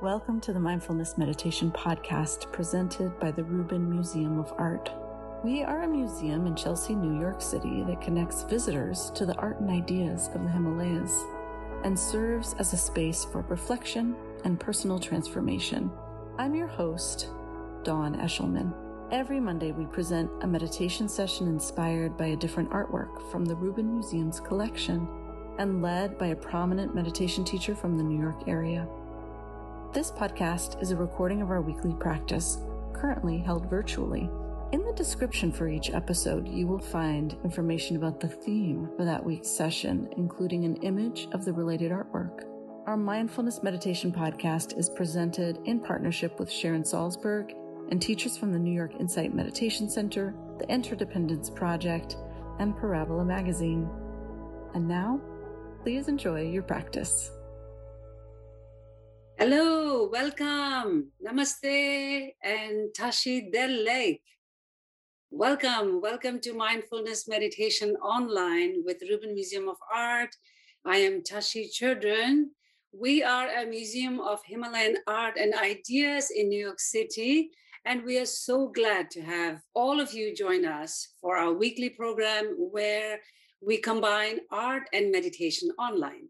Welcome to the Mindfulness Meditation Podcast presented by the Rubin Museum of Art. We are a museum in Chelsea, New York City that connects visitors to the art and ideas of the Himalayas and serves as a space for reflection and personal transformation. I'm your host, Dawn Eshelman. Every Monday, we present a meditation session inspired by a different artwork from the Rubin Museum's collection and led by a prominent meditation teacher from the New York area. This podcast is a recording of our weekly practice, currently held virtually. In the description for each episode, you will find information about the theme for that week's session, including an image of the related artwork. Our mindfulness meditation podcast is presented in partnership with Sharon Salzberg and teachers from the New York Insight Meditation Center, the Interdependence Project, and Parabola Magazine. And now, please enjoy your practice. Hello, welcome, namaste, and Tashi Delek. Welcome, welcome to Mindfulness Meditation Online with Rubin Museum of Art. I am Tashi Chodron. We are a museum of Himalayan art and ideas in New York City, and we are so glad to have all of you join us for our weekly program where we combine art and meditation online.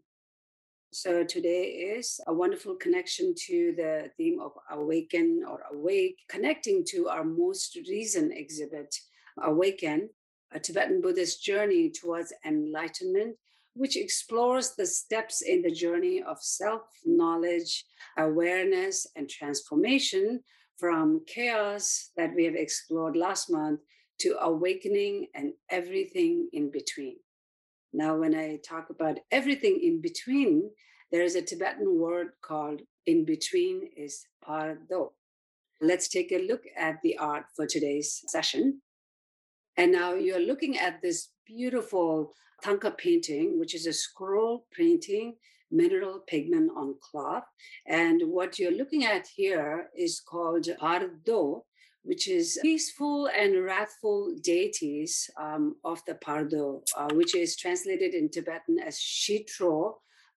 So today is a wonderful connection to the theme of awaken or awake, connecting to our most recent exhibit, Awaken, a Tibetan Buddhist journey towards enlightenment, which explores the steps in the journey of self knowledge, awareness, and transformation from chaos that we have explored last month to awakening and everything in between. Now, when I talk about everything in between, there is a Tibetan word called in between is pardo. Let's take a look at the art for today's session. And now you're looking at this beautiful Thangka painting, which is a scroll painting, mineral pigment on cloth. And what you're looking at here is called Pardo, which is peaceful and wrathful deities um, of the Pardo, uh, which is translated in Tibetan as Shitro,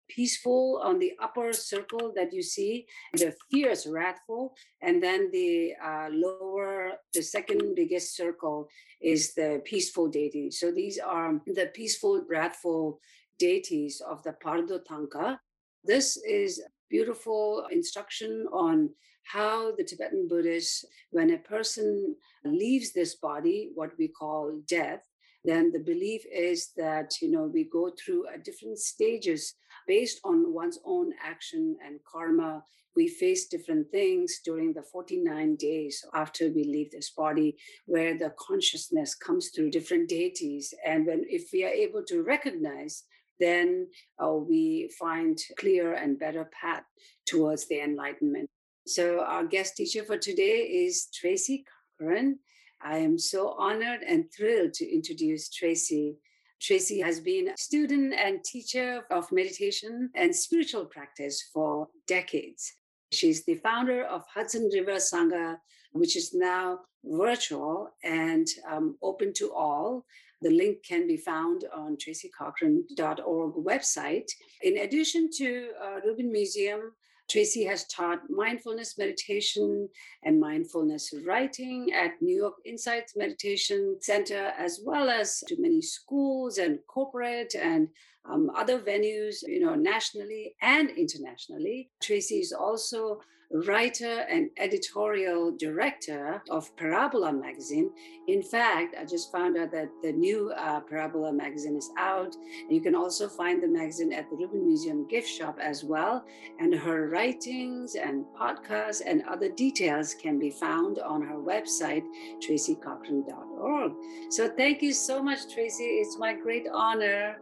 peaceful on the upper circle that you see, the fierce, wrathful, and then the uh, lower, the second biggest circle is the peaceful deity. So these are the peaceful, wrathful deities of the Pardo Thangka. This is beautiful instruction on how the Tibetan Buddhists, when a person leaves this body, what we call death, then the belief is that you know we go through different stages based on one's own action and karma. We face different things during the 49 days after we leave this body where the consciousness comes through different deities. And when if we are able to recognize then uh, we find clear and better path towards the enlightenment so our guest teacher for today is tracy cochran I am so honored and thrilled to introduce Tracy. Tracy has been a student and teacher of meditation and spiritual practice for decades. She's the founder of Hudson River Sangha, which is now virtual and um, open to all. The link can be found on tracycochran.org website. In addition to uh, Rubin Museum, Tracy has taught mindfulness meditation and mindfulness writing at New York Insights Meditation Center, as well as to many schools and corporate and um, other venues, you know, nationally and internationally. Tracy is also writer and editorial director of Parabola magazine. In fact, I just found out that the new uh, Parabola magazine is out. You can also find the magazine at the Rubin Museum gift shop as well. And her writings and podcasts and other details can be found on her website, tracycochran.org. So thank you so much, Tracy. It's my great honor.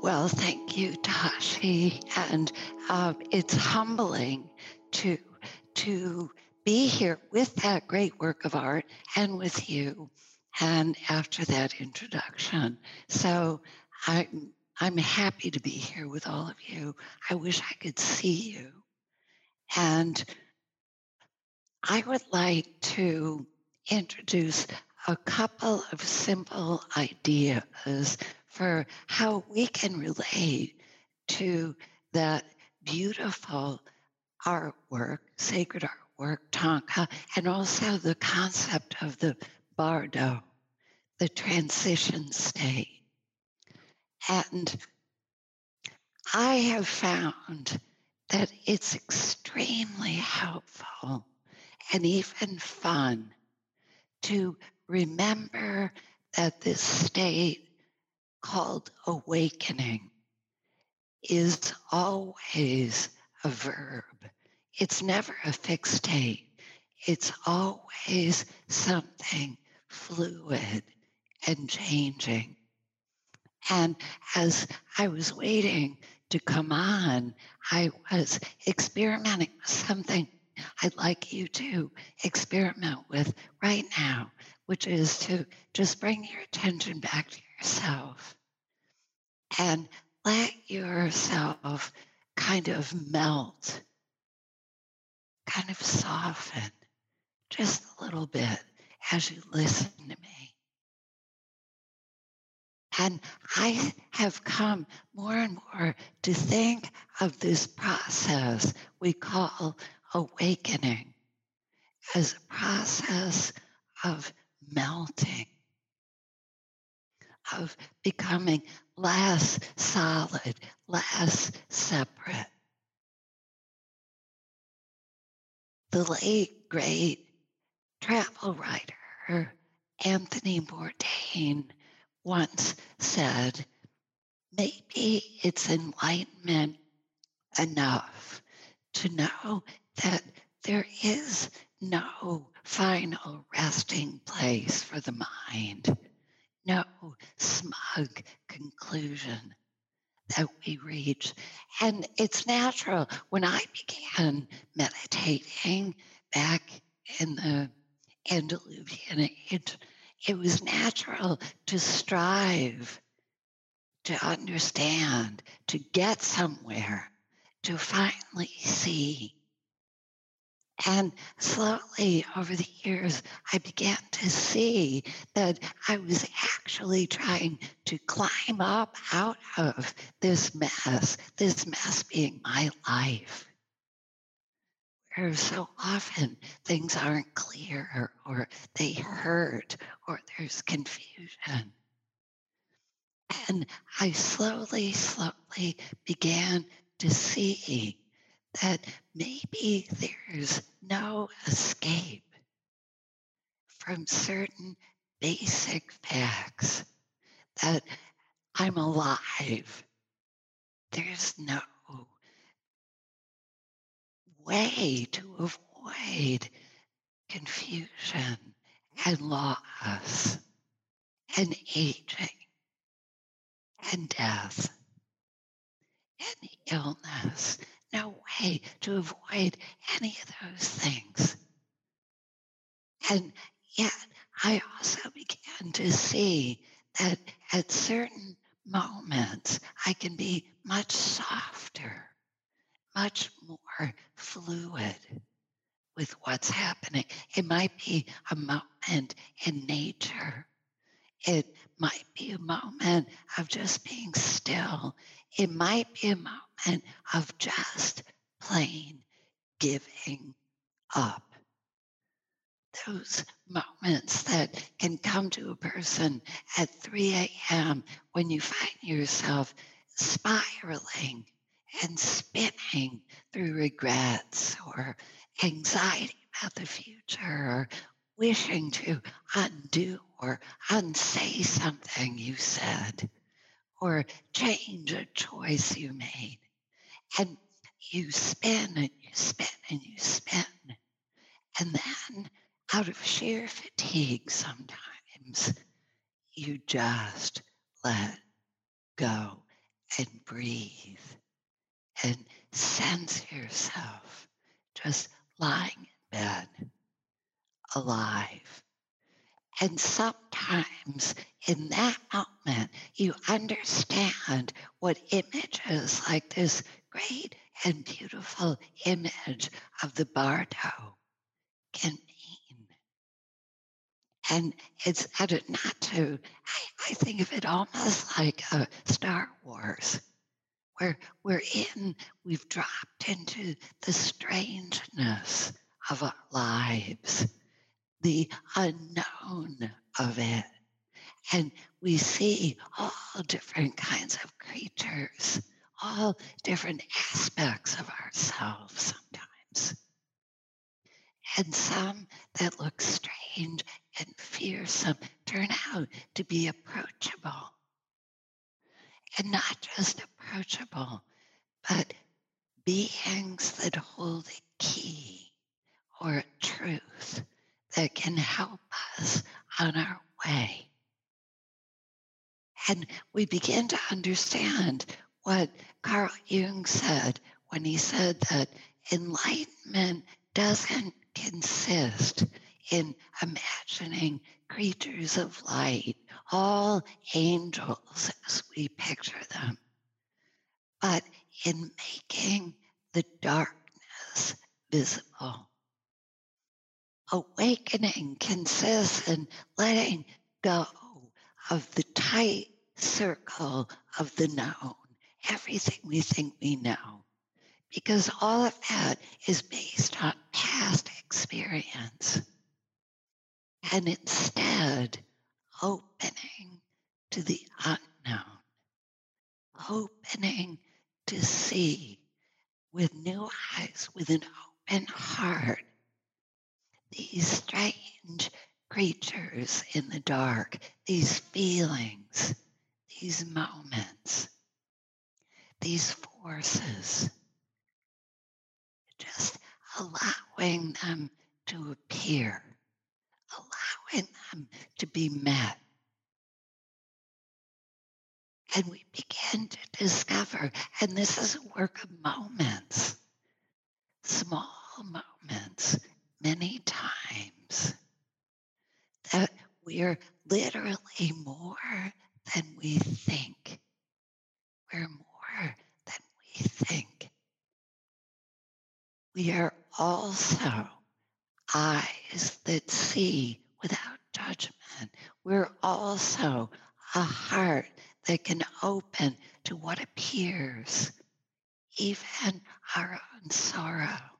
Well, thank you, Tashi. And uh, it's humbling to to be here with that great work of art and with you and after that introduction. So I'm I'm happy to be here with all of you. I wish I could see you. And I would like to introduce a couple of simple ideas for how we can relate to that beautiful artwork, sacred artwork, Thangka, uh, and also the concept of the bardo, the transition state. And I have found that it's extremely helpful and even fun to remember that this state called awakening is always a verb. It's never a fixed state. It's always something fluid and changing. And as I was waiting to come on, I was experimenting with something I'd like you to experiment with right now, which is to just bring your attention back to yourself and let yourself kind of melt, kind of soften just a little bit as you listen to me. And I have come more and more to think of this process we call awakening as a process of melting, of becoming less solid, less separate. The late, great travel writer Anthony Bourdain once said, maybe it's enlightenment enough to know that there is no final resting place for the mind, no smug conclusion that we reach. And it's natural. When I began meditating back in the Antediluvian age, it was natural to strive to understand, to get somewhere, to finally see. And slowly over the years, I began to see that I was actually trying to climb up out of this mess, this mess being my life. Where so often things aren't clear or they hurt or there's confusion. And I slowly, slowly began to see that maybe there's no escape from certain basic facts that I'm alive. There's no way to avoid confusion and loss and aging and death and illness. No way to avoid any of those things. And yet, I also began to see that at certain moments, I can be much softer, much more fluid with what's happening. It might be a moment in nature. It might be a moment of just being still. It might be a moment of just plain giving up. Those moments that can come to a person at 3 a.m. when you find yourself spiraling and spinning through regrets or anxiety about the future or wishing to undo or unsay something you said or change a choice you made. And you spin and you spin and you spin. And then, out of sheer fatigue, sometimes you just let go and breathe and sense yourself just lying in bed, alive. And sometimes in that moment, you understand what images like this great and beautiful image of the Bardo can mean. And it's not to, I, I think of it almost like a Star Wars we're, we're in, we've dropped into the strangeness of our lives, the unknown of it. And we see all different kinds of creatures, all different aspects of ourselves sometimes. And some that look strange and fearsome turn out to be approachable. And not just approachable, but beings that hold a key or a truth that can help us on our way. And we begin to understand what Carl Jung said when he said that enlightenment doesn't consist in imagining creatures of light, all angels as we picture them, but in making the darkness visible. Awakening consists in letting go of the tight circle of the known, everything we think we know, because all of that is based on past experience. And instead, opening to the unknown, opening to see with new eyes, with an open heart, these strange creatures in the dark, these feelings, these moments, these forces, just allowing them to appear, allowing them to be met. And we begin to discover, and this is a work of moments, small moments, many times that we're literally more than we think. We're more than we think. We are also eyes that see without judgment. We're also a heart that can open to what appears, even our own sorrow.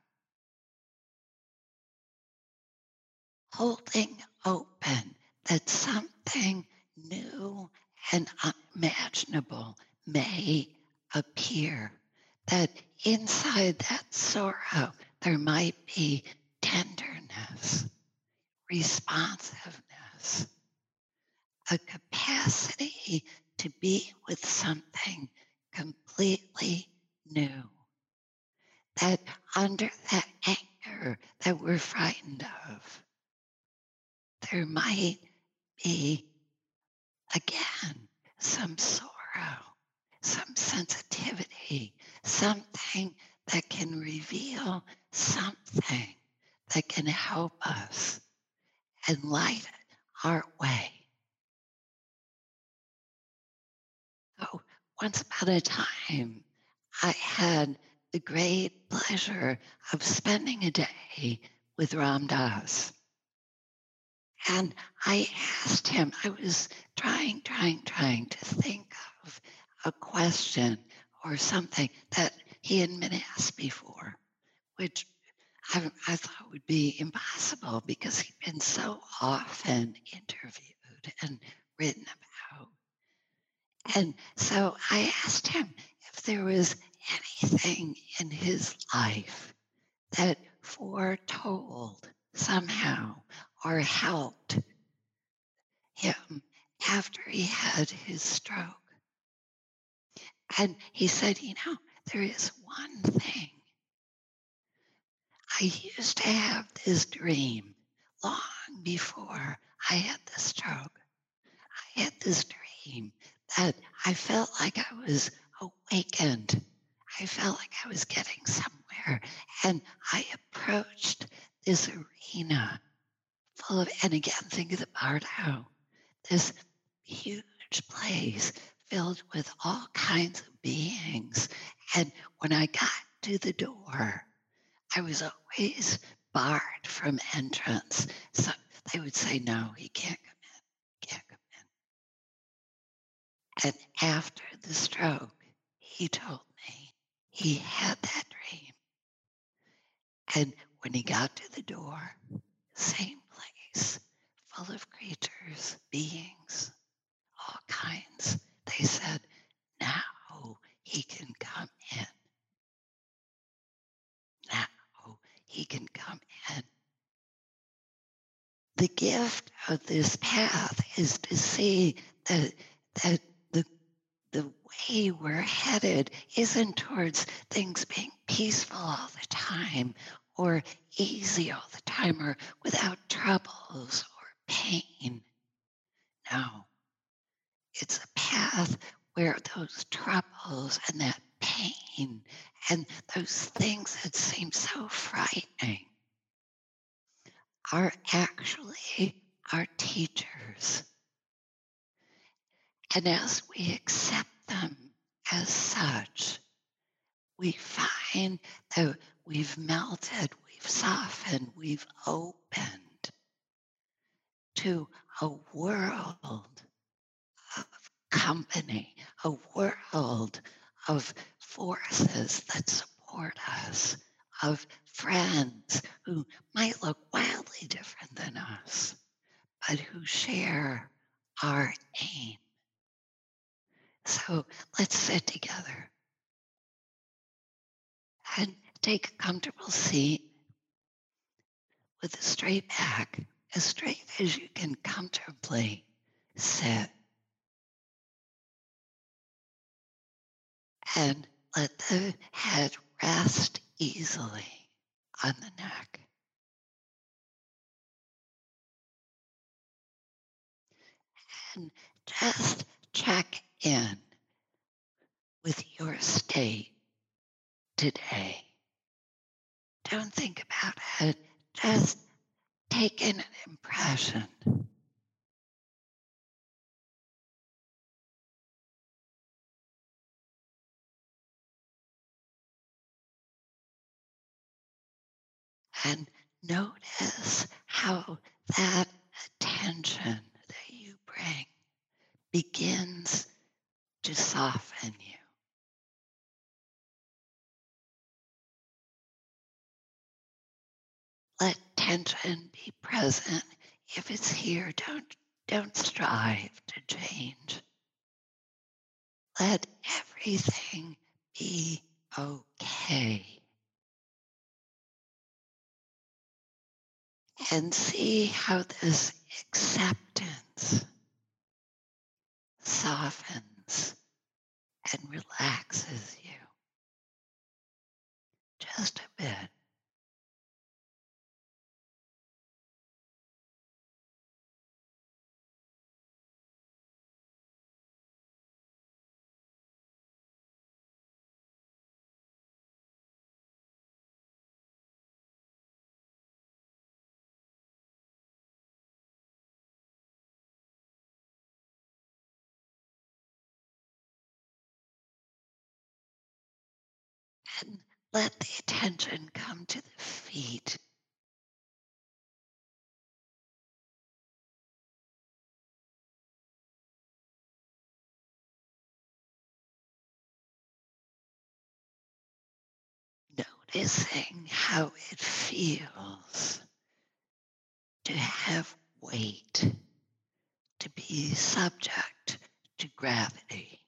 Holding open that something new and unimaginable may appear. That inside that sorrow, there might be tenderness, responsiveness, a capacity to be with something completely new. That under that anger that we're frightened of, there might be, again, some sorrow, some sensitivity, something that can reveal something that can help us and light our way. So, once upon a time, I had the great pleasure of spending a day with Ram Dass. And I asked him, I was trying, trying, trying to think of a question or something that he hadn't been asked before, which I, I thought would be impossible because he'd been so often interviewed and written about. And so I asked him if there was anything in his life that foretold somehow or helped him after he had his stroke. And he said, You know, there is one thing. I used to have this dream long before I had the stroke. I had this dream that I felt like I was awakened. I felt like I was getting somewhere. And I approached this arena full of, and again, think of the Bardo, this huge place filled with all kinds of beings. And when I got to the door, I was always barred from entrance. So they would say, no, he can't come in, can't come in. And after the stroke, he told me he had that dream. And when he got to the door, same place, full of creatures, beings, all kinds, they said, now he can come in. Now he can come in. The gift of this path is to see that, that the, the way we're headed isn't towards things being peaceful all the time or easy all the time or without troubles or pain. No, it's a path where those troubles and that pain and those things that seem so frightening are actually our teachers. And as we accept them as such, we find that we've melted, we've softened, we've opened to a world of company, a world of forces that support us, of friends who might look wildly different than us, but who share our aim. So let's sit together and take a comfortable seat with a straight back, as straight as you can comfortably sit. And let the head rest easily on the neck. And just check in with your state today. Don't think about it, just take in an impression. and notice how that attention that you bring begins to soften you. Let tension be present. If it's here, don't, don't strive to change. Let everything be okay. and see how this acceptance softens and relaxes you just a bit. Let the attention come to the feet. Noticing how it feels to have weight, to be subject to gravity.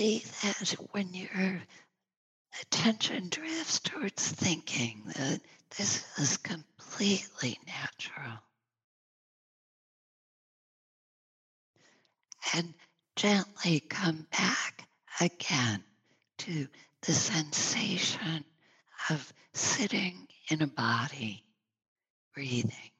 See that when your attention drifts towards thinking that this is completely natural. And gently come back again to the sensation of sitting in a body, breathing.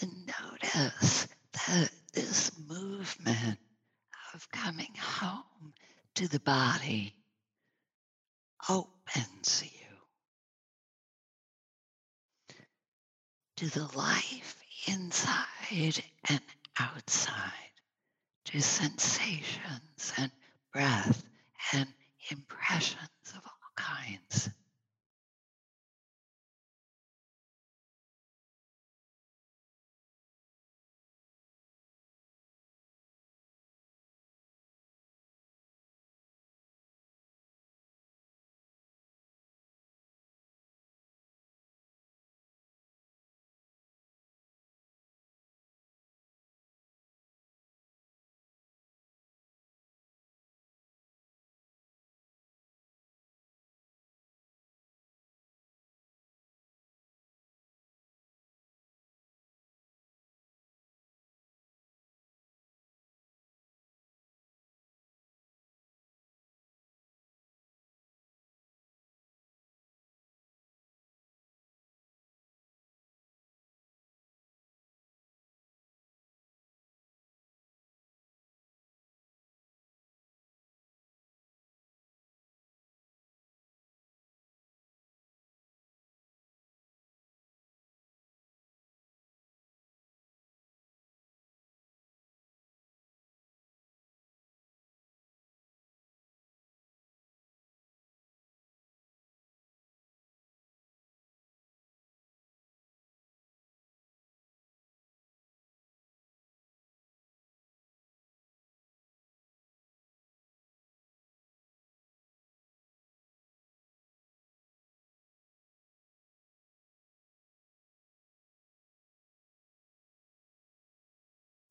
And notice that this movement of coming home to the body opens you to the life inside and outside, to sensations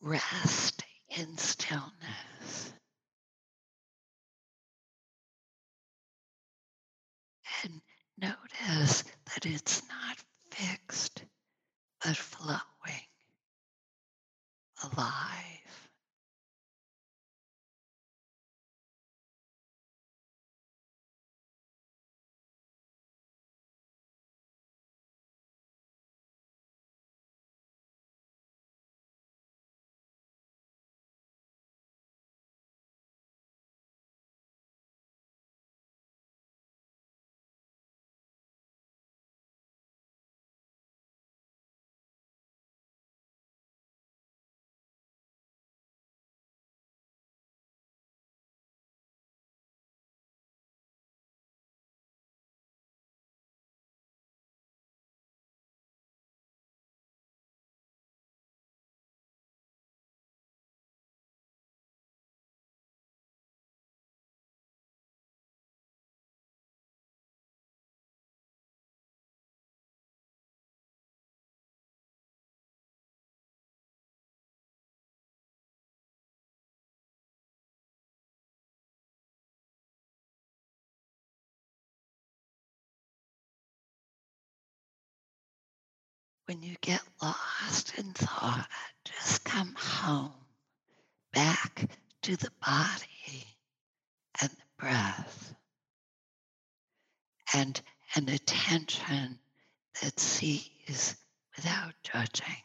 Rest in stillness. And notice that it's not fixed, but flowing, alive. When you get lost in thought, just come home, back to the body and the breath, and an attention that sees without judging.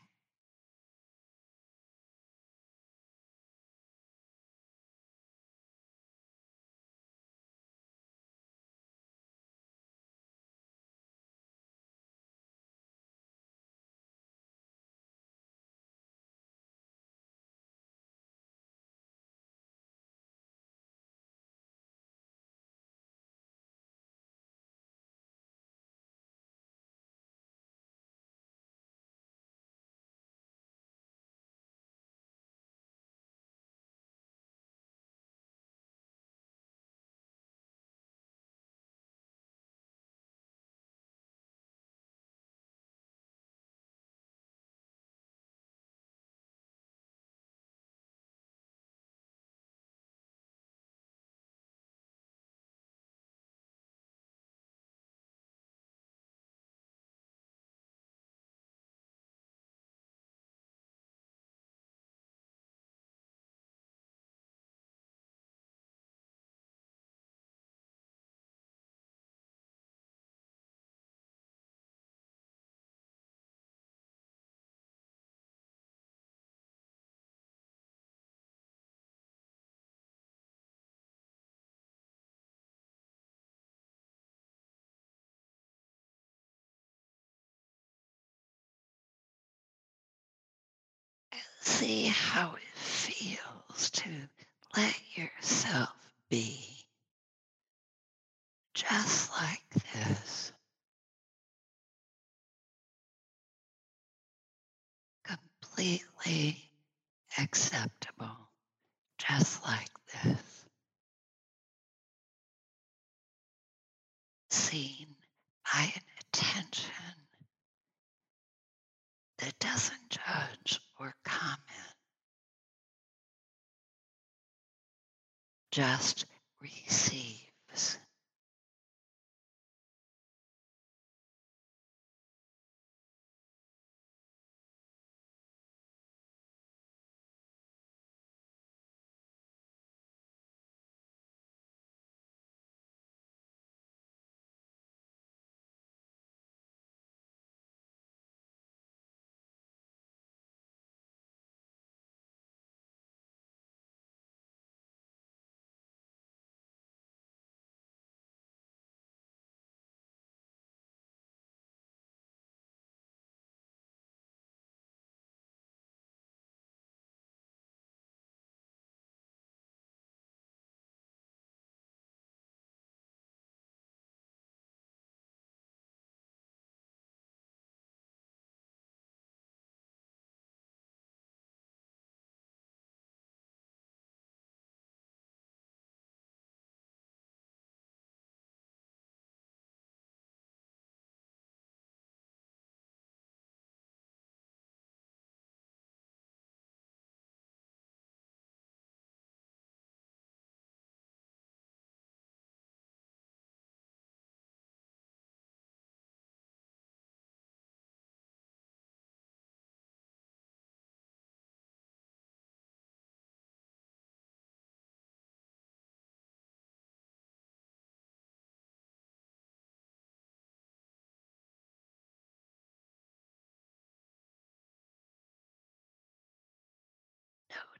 See how it feels to let yourself be just like this. Completely acceptable, just like this. Seen by an attention that doesn't judge or comment. Just receives.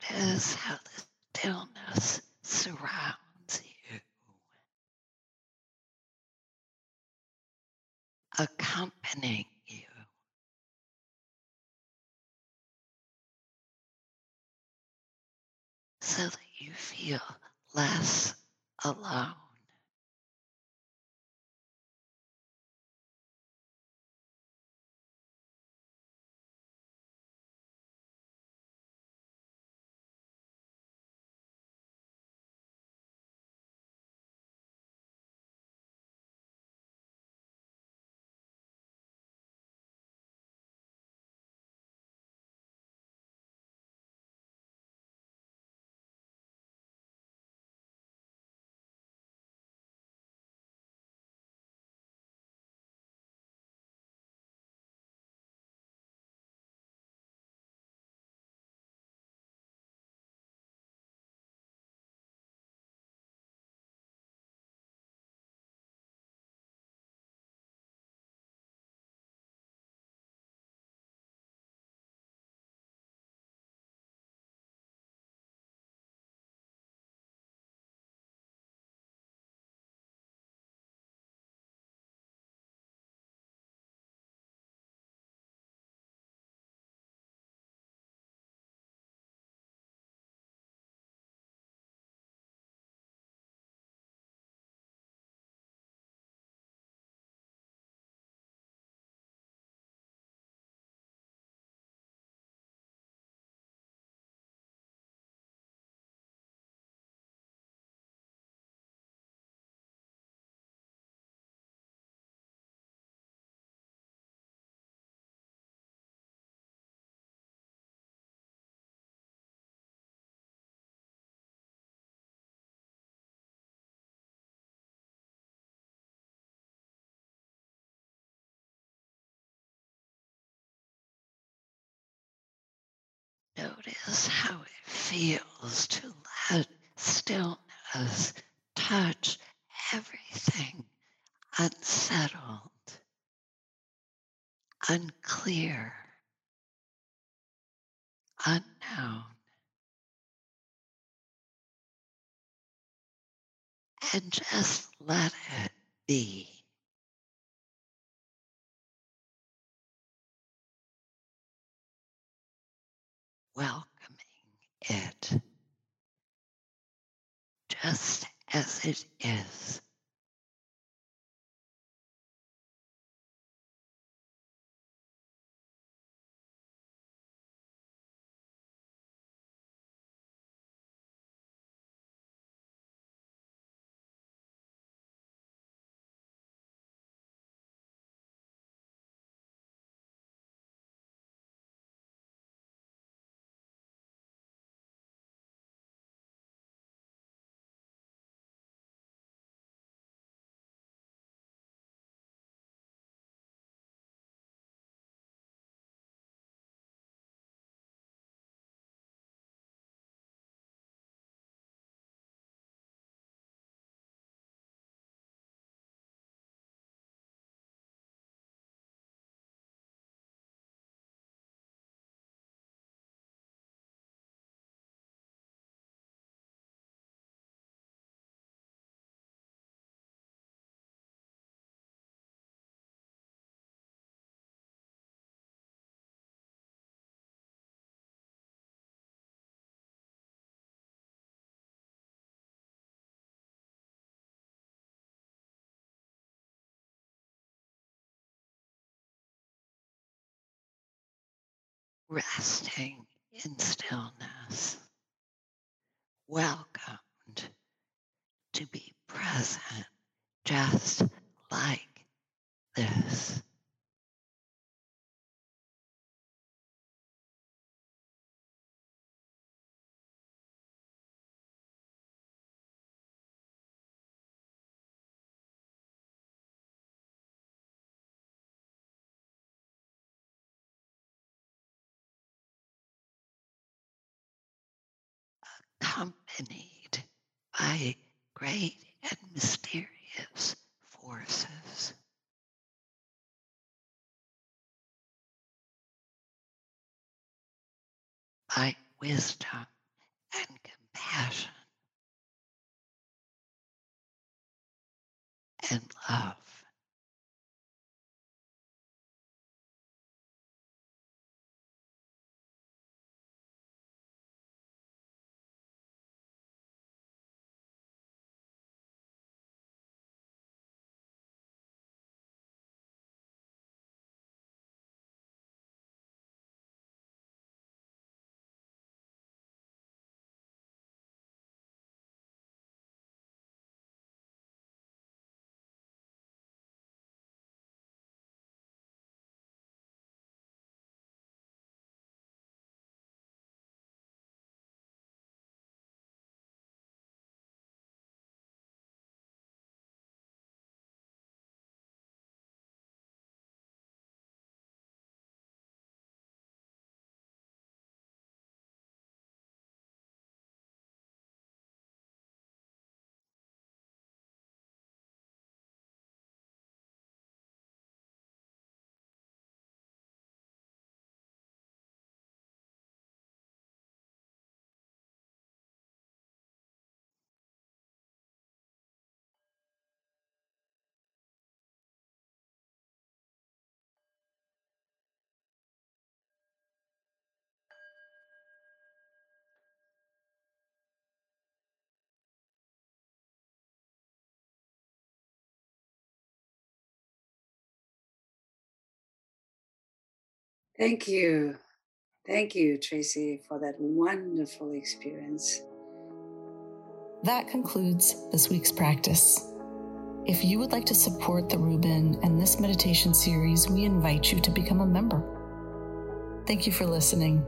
Notice how the stillness surrounds you, accompanying you. So that you feel less alone. Notice how it feels to let stillness touch everything unsettled, unclear, unknown. And just let it be. Welcoming it just as it is. Resting in stillness, welcomed to be present just like this. Accompanied by great and mysterious forces. By wisdom and compassion and love. Thank you. Thank you, Tracy, for that wonderful experience. That concludes this week's practice. If you would like to support the Rubin and this meditation series, we invite you to become a member. Thank you for listening.